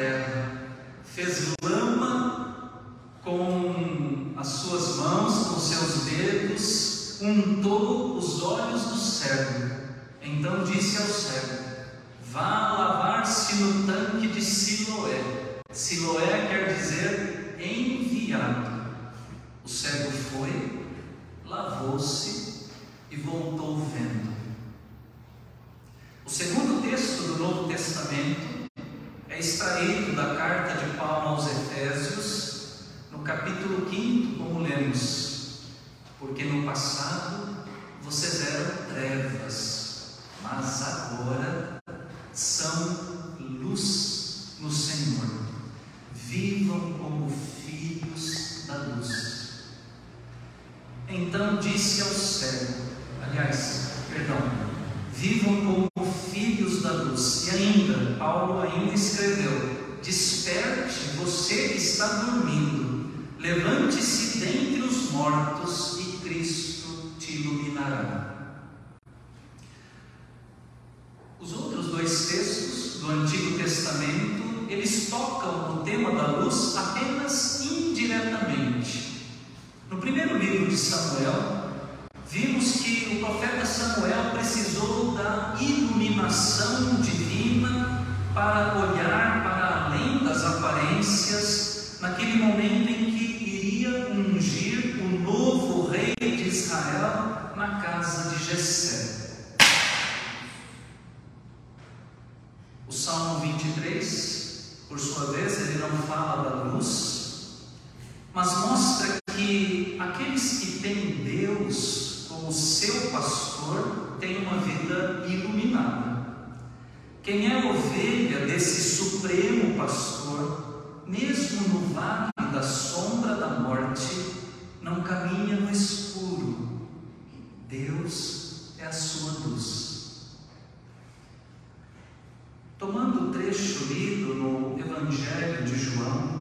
terra, fez lama com as suas mãos, com seus dedos, untou os olhos do cego então disse ao cego: Vá lavar-se no tanque de Siloé. Siloé quer dizer enviado. O cego foi, lavou-se e voltou vendo. O segundo texto do Novo Testamento é extraído da carta de Paulo aos Efésios, no capítulo 5, como lemos: Porque passado vocês eram trevas mas agora são luz no Senhor. Vivam como filhos da luz. Então disse ao cego, aliás, perdão, vivam como filhos da luz. E ainda, Paulo ainda escreveu: Desperte você que está dormindo, levante-se dentre os mortos Cristo te iluminará. Os outros dois textos do Antigo Testamento, eles tocam o tema da luz apenas indiretamente. No primeiro livro de Samuel, vimos que o profeta Samuel precisou da iluminação divina para olhar para além das aparências, naquele momento em que iria ungir o novo rei de Israel na casa de Jessé. O Salmo 23, por sua vez, ele não fala da luz, mas mostra que aqueles que têm Deus como seu pastor têm uma vida iluminada. Quem é ovelha desse supremo pastor, mesmo no vale da sombra da morte, não caminha no escuro. Deus é a sua luz. Tomando o trecho lido no Evangelho de João,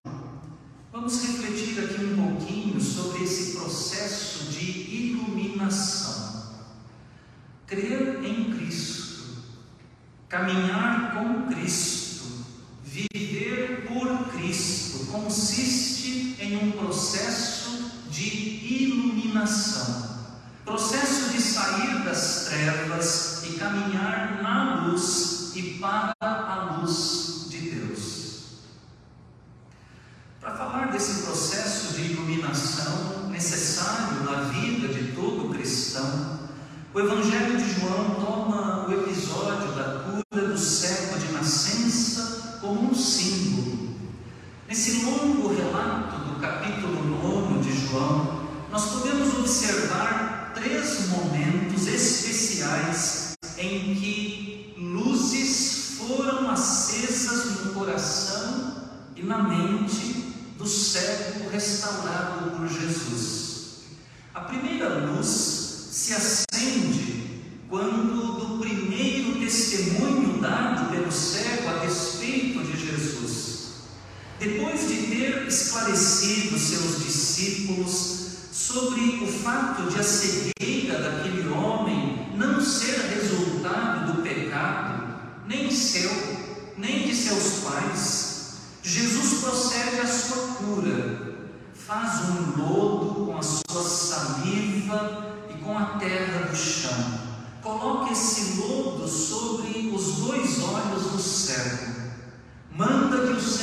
vamos refletir aqui um pouquinho sobre esse processo de iluminação. Crer em Cristo, caminhar com Cristo, viver por Cristo, consiste em um processo de iluminação. Sair das trevas e caminhar na luz e para a luz de Deus. Para falar desse processo de iluminação necessário na vida de todo cristão, o Evangelho de João toma o episódio da cura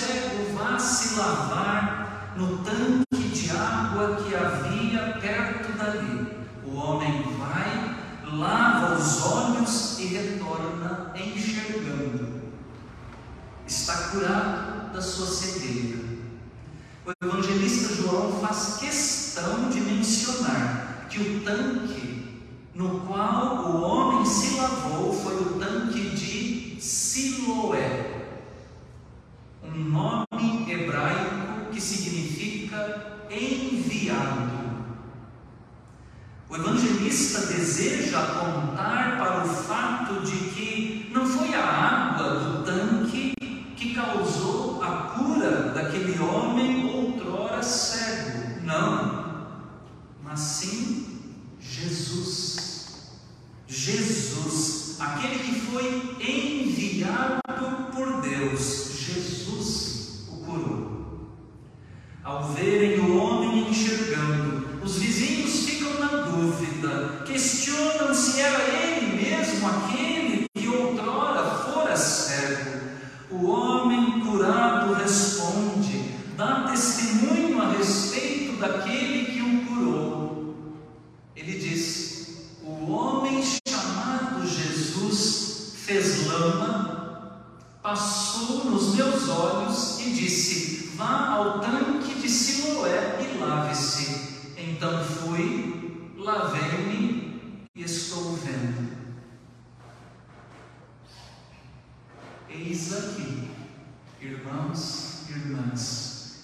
cego vá se lavar no tanque de água que havia perto dali. O homem vai, lava os olhos e retorna enxergando. está curado da sua cegueira. O evangelista João faz questão de mencionar que o tanque no qual o homem se lavou foi o tanque de Siloé, um nome hebraico que significa enviado. O evangelista deseja apontar para o fato de que não foi a água do tanque que causou a cura daquele homem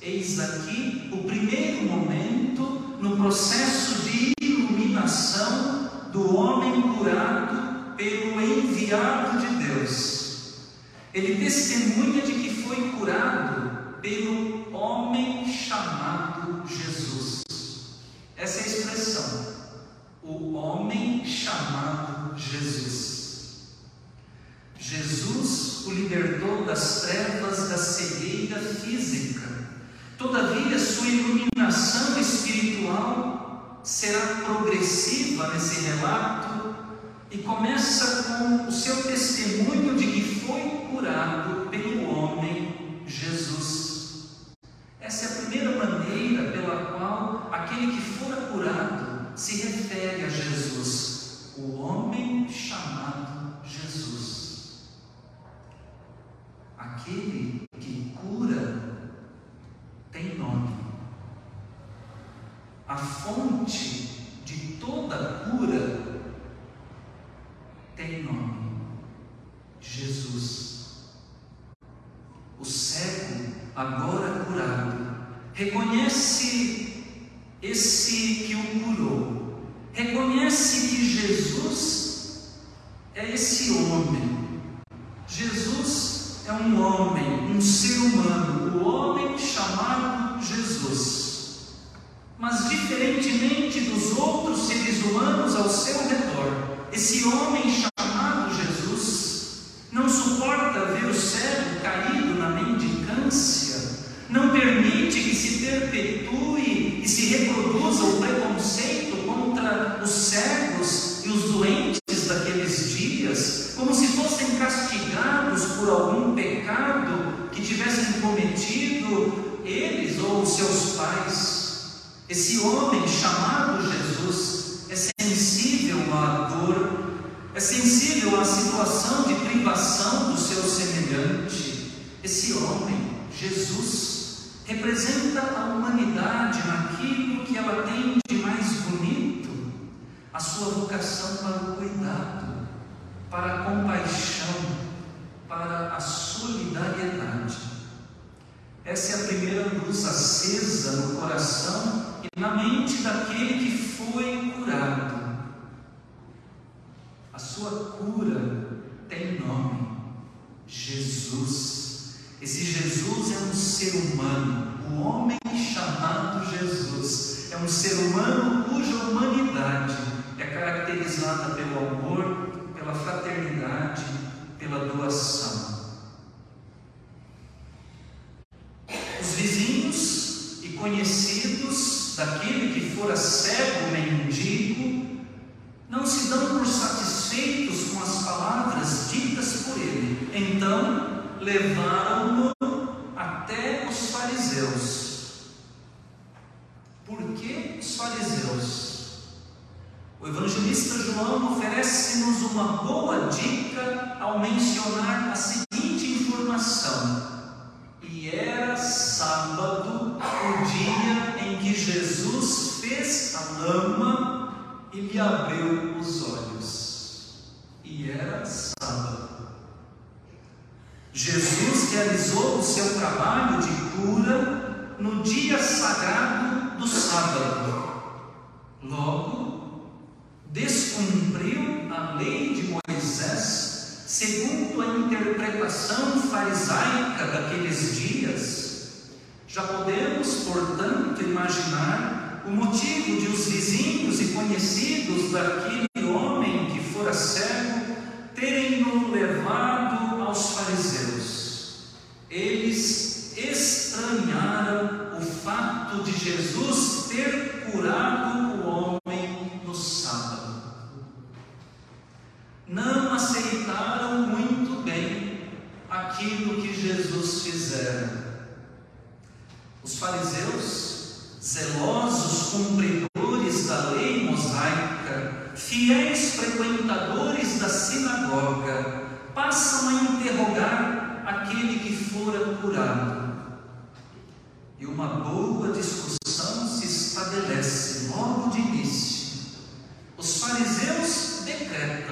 eis aqui o primeiro momento no processo de iluminação do homem curado pelo enviado de Deus. Ele testemunha de que foi curado pelo homem chamado Jesus. Essa é a expressão, o homem chamado Jesus. O libertou das trevas da cegueira física. Todavia, sua iluminação espiritual será progressiva nesse relato e começa com o seu testemunho de que foi curado pelo homem Jesus. Essa é a primeira maneira pela qual aquele que fora curado se refere a Jesus, o homem chamado Jesus. Aquele que cura tem nome. A fonte de toda cura tem nome: Jesus. O cego, agora curado, reconhece esse que o curou, reconhece que Jesus é esse homem. Jesus é um homem, um ser humano, o homem chamado Jesus. Mas, diferentemente dos outros seres humanos ao seu redor, esse homem chamado Jesus não suporta ver o cego caído na mendicância, não permite que se perpetue e se reproduza o preconceito representa a humanidade Até os fariseus. Por que os fariseus? O evangelista João oferece-nos uma boa dica ao mencionar a seguinte informação: E era sábado, o dia em que Jesus fez a lama e lhe abriu os olhos. E era sábado. Jesus realizou o seu trabalho de cura no dia sagrado do sábado. Logo, descumpriu a lei de Moisés, segundo a interpretação farisaica daqueles dias. Já podemos, portanto, imaginar o motivo de os vizinhos e conhecidos daquele homem que fora cego terem-no levado aos fariseus. Eles estranharam o fato de Jesus ter curado o homem no sábado. Não aceitaram muito bem aquilo que Jesus fizera. Os fariseus, zelosos cumpridores da lei mosaica, fiéis frequentadores da sinagoga, passam a interrogar aquele que fora curado. E uma boa discussão se estabelece logo de início. Os fariseus decretam: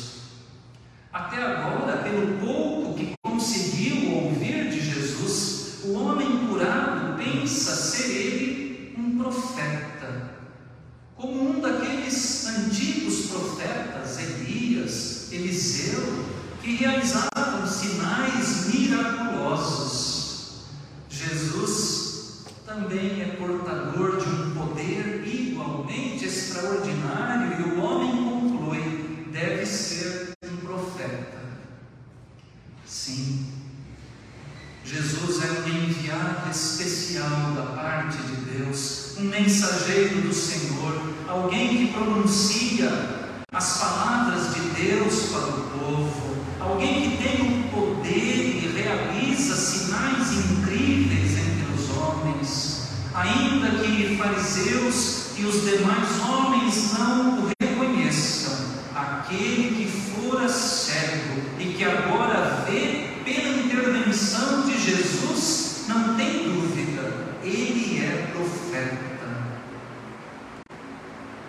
Até agora, pelo pouco que conseguiu ouvir de Jesus, o homem curado pensa ser ele um profeta, como um daqueles antigos profetas, Elias, Eliseu, que realizavam sinais miraculosos. Jesus também é portador de um poder igualmente extraordinário e o homem conclui: deve ser um profeta. Sim, Jesus é um enviado especial da parte de Deus, um mensageiro do Senhor, alguém que pronuncia as palavras de Deus para o povo, alguém que tem o poder e realiza sinais incríveis entre os homens, ainda que fariseus e os demais homens não o reconheçam, aquele que fora cego e que agora vê pela intervenção de Jesus, não tem dúvida, ele é profeta.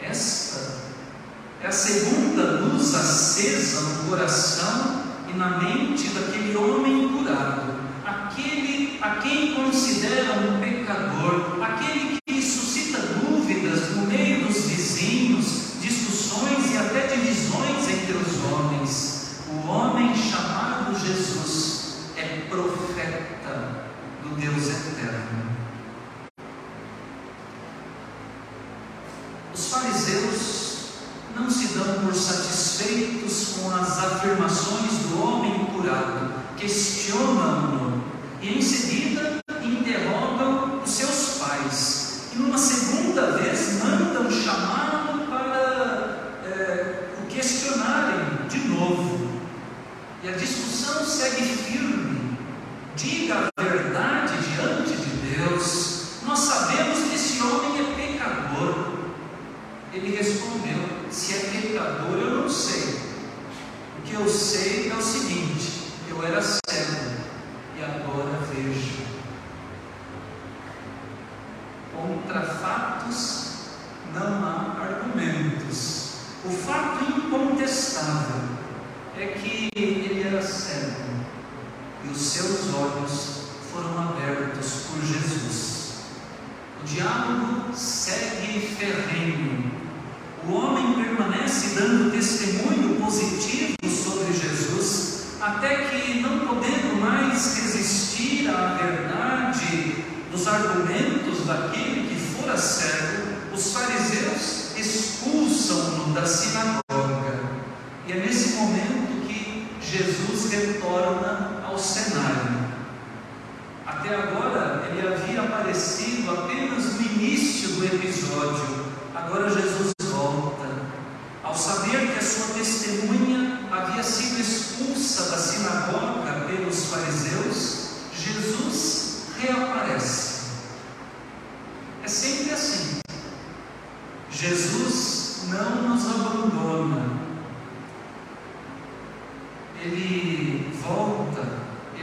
Esta é a segunda luz acesa no coração e na mente daquele homem curado, aquele a quem considera um pecador, aquele que suscita dúvidas dão por satisfeitos com as afirmações do homem curado, questionam-no e em seguida interrogam os seus pais. E numa segunda vez mandam chamá-lo para é, o questionarem de novo. E a discussão segue firme. Diga a verdade diante de Deus. Nós sabemos que esse homem é pecador. Ele respondeu: Se é pecador, eu não sei. O que eu sei é o seguinte: eu era cego e agora vejo. Contra fatos não há argumentos. O fato incontestável é que ele era cego e os seus olhos foram abertos por Jesus. O diálogo segue ferrenho. O homem permanece dando testemunho positivo sobre Jesus, até que, não podendo mais resistir à verdade dos argumentos daquele que fora cego, os fariseus expulsam-no da sinagoga. E é nesse momento que Jesus retorna ao cenário. Até agora ele havia aparecido apenas no início do episódio. Agora Jesus volta. Ao saber que a sua testemunha havia sido expulsa da sinagoga pelos fariseus, Jesus reaparece. É sempre assim. Jesus não nos abandona. Ele volta,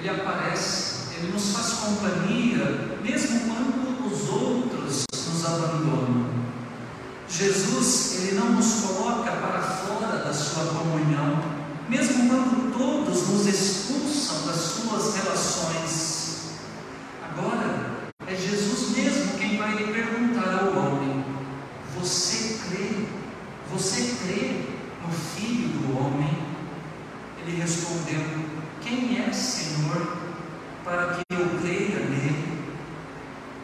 ele aparece, ele nos faz companhia, mesmo quando os outros nos abandonam. Jesus, ele não nos coloca para fora da sua comunhão, mesmo quando todos nos expulsam das suas relações. Agora, é Jesus mesmo quem vai lhe perguntar ao homem: Você crê? Você crê no Filho do Homem? Ele respondeu: Senhor, para que eu creia nele?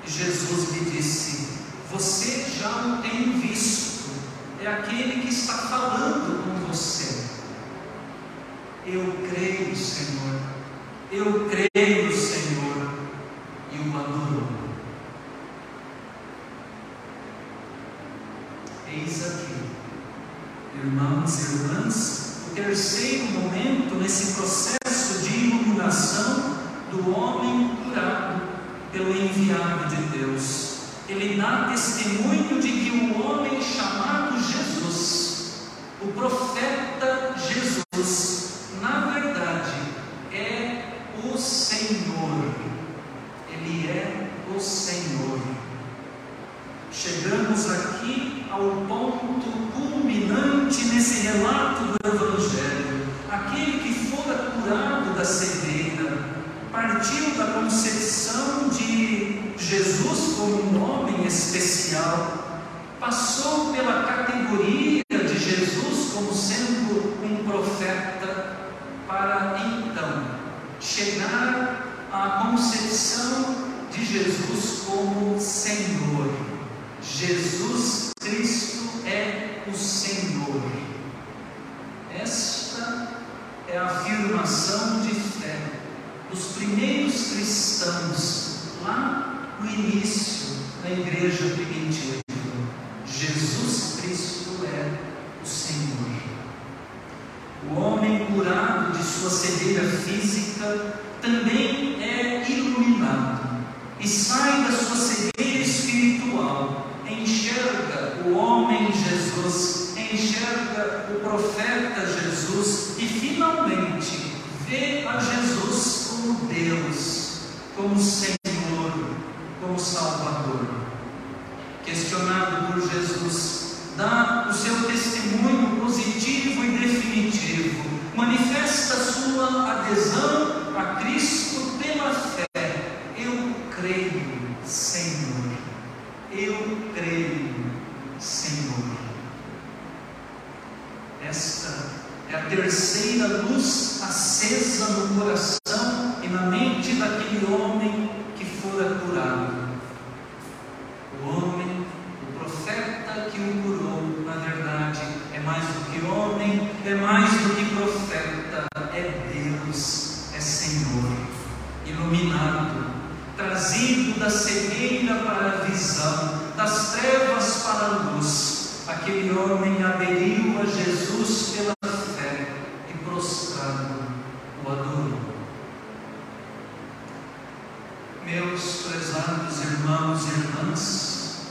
Jesus lhe disse: Você já o tem visto, é aquele que está falando com você. Eu creio, Senhor, eu creio, Senhor, e o adorou. Eis aqui, irmãos e irmãs, o terceiro momento nesse processo iluminação do homem curado pelo enviado de Deus. Ele dá testemunho de que o homem chamado Jesus, o profeta Jesus, na verdade é o Senhor. Ele é o Senhor. Chegamos aqui ao ponto culminante nesse relato do Evangelho. Aquele que fora curado da cegueira partiu da concepção de Jesus como um homem especial, passou pela categoria de Jesus como sendo um profeta, para então à concepção de Jesus como Senhor. Jesus Cristo é o Senhor. Esta é a afirmação de fé dos primeiros cristãos lá no início da igreja primitiva. Jesus Cristo é o Senhor. O homem curado de sua cegueira física também é iluminado e sai da sua cegueira espiritual, enxerga o homem Jesus, enxerga o profeta Jesus e finalmente vê a Jesus como Deus, como Senhor, como Salvador. Questionado por Jesus, dá o seu testemunho positivo e definitivo, manifesta sua adesão a Cristo pela fé. Eu creio, Senhor. Eu creio, Senhor. Esta é a terceira luz acesa no coração e na mente daquele homem que fora curado. O homem, o profeta que o curou, na verdade, é mais do que homem do que profeta, é Deus, é Senhor, iluminado, trazido da cegueira para a visão, das trevas para a luz. Aquele homem aderiu a Jesus pela fé e prostrado o adorou. Meus prezados irmãos e irmãs,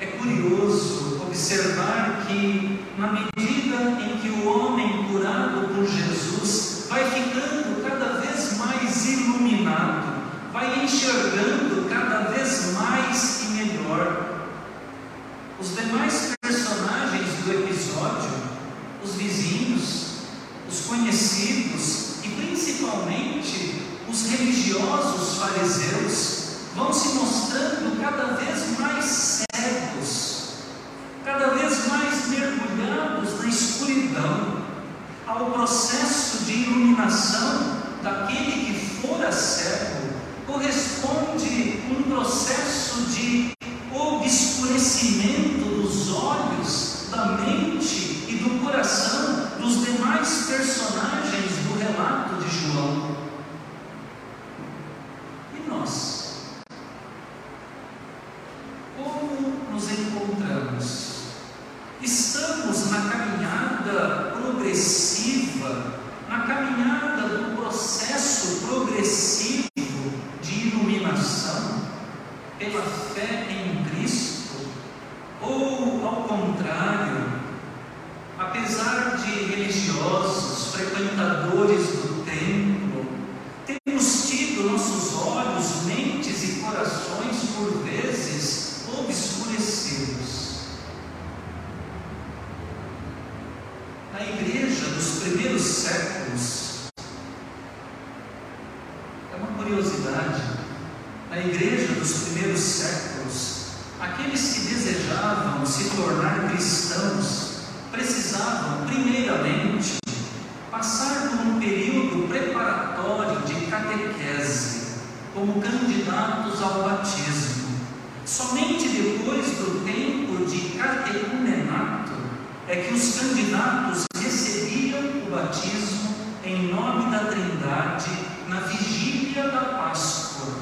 é curioso observar que, na medida em que o homem curado por Jesus vai ficando cada vez mais iluminado, vai enxergando cada vez mais e melhor, os demais personagens do episódio, os vizinhos, os conhecidos e principalmente os religiosos fariseus vão se mostrando cada vez mais cegos, cada vez mais mergulhados na escuridão, ao processo de iluminação daquele que fora cego, corresponde um processo de obscurecimento dos olhos, da mente e do coração dos demais personagens do relato de João. E nós? Como nos encontramos? Estamos na caminhada progressiva, na caminhada do processo progressivo de iluminação pela fé em Cristo? Ou, ao contrário, apesar de religiosos, frequentadores do templo, temos tido nossos olhos, mentes e corações, por vezes, obscurecidos? Na igreja dos primeiros séculos, é uma curiosidade, na igreja dos primeiros séculos, aqueles que desejavam se tornar cristãos precisavam, primeiramente, passar por um período preparatório de catequese, como candidatos ao batismo. Somente depois do tempo de catecumenato é que os candidatos recebiam o batismo em nome da Trindade na vigília da Páscoa.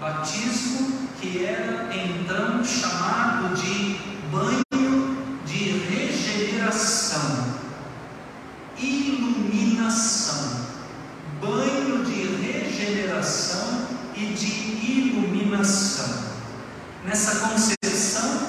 Batismo que era então chamado de banho de regeneração, iluminação, banho de regeneração e de iluminação. Nessa concepção,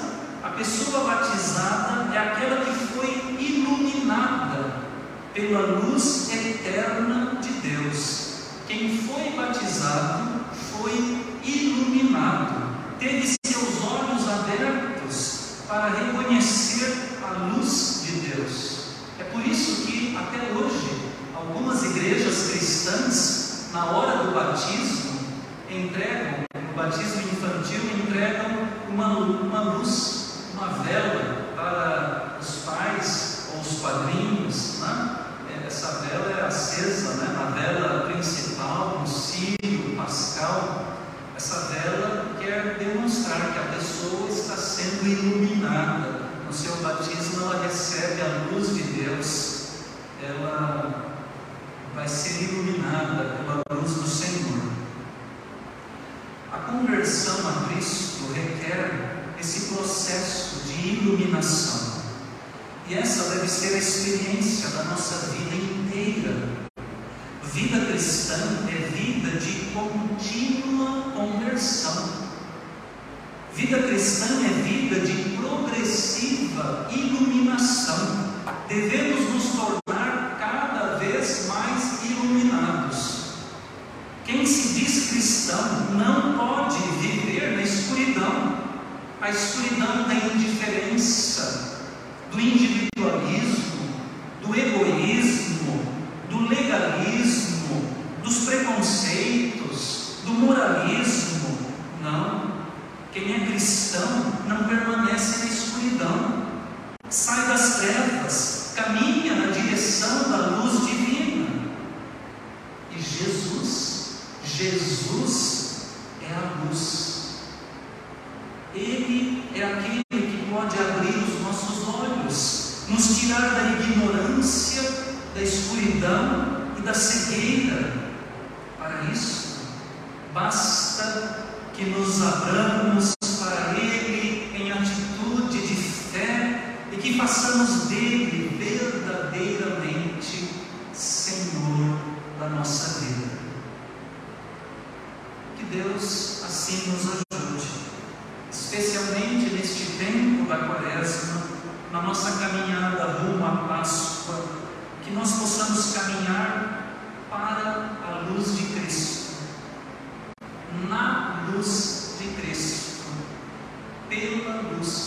a pessoa batizada é aquela que foi iluminada pela luz eterna de Deus. Quem foi batizado foi iluminado, teve seus olhos abertos para reconhecer a luz de Deus. É por isso que, até hoje, algumas igrejas cristãs, na hora do batismo, entregam, no batismo infantil, entregam uma, uma luz, uma vela para os pais ou Né? Essa vela é acesa, né? a vela principal, no círio pascal. Essa vela quer demonstrar que a pessoa está sendo iluminada. No seu batismo, ela recebe a luz de Deus, ela vai ser iluminada pela luz do Senhor. A conversão a Cristo requer esse processo de iluminação. E essa deve ser a experiência da nossa vida inteira. Vida cristã é vida de contínua conversão. Vida cristã é vida de progressiva iluminação. Devemos nos tornar cada vez mais iluminados. Quem se diz cristão não pode viver na escuridão a escuridão da indiferença, do individualismo, do egoísmo, do legalismo, dos preconceitos, do moralismo. Não. Quem é cristão não permanece na escuridão, sai das trevas, caminha na direção da luz divina. E Jesus, Jesus é a luz. Ele é aquele que pode abrir os nossos olhos, nos nos tirar da ignorância, da escuridão e da cegueira. Para isso, basta que nos abramos para Ele em atitude de fé e que façamos dele verdadeiramente Senhor da nossa vida. Que Deus assim nos ajude, especialmente neste tempo da Quaresma, na nossa caminhada rumo à Páscoa, que nós possamos caminhar para a luz de Cristo, na luz de Cristo, pela luz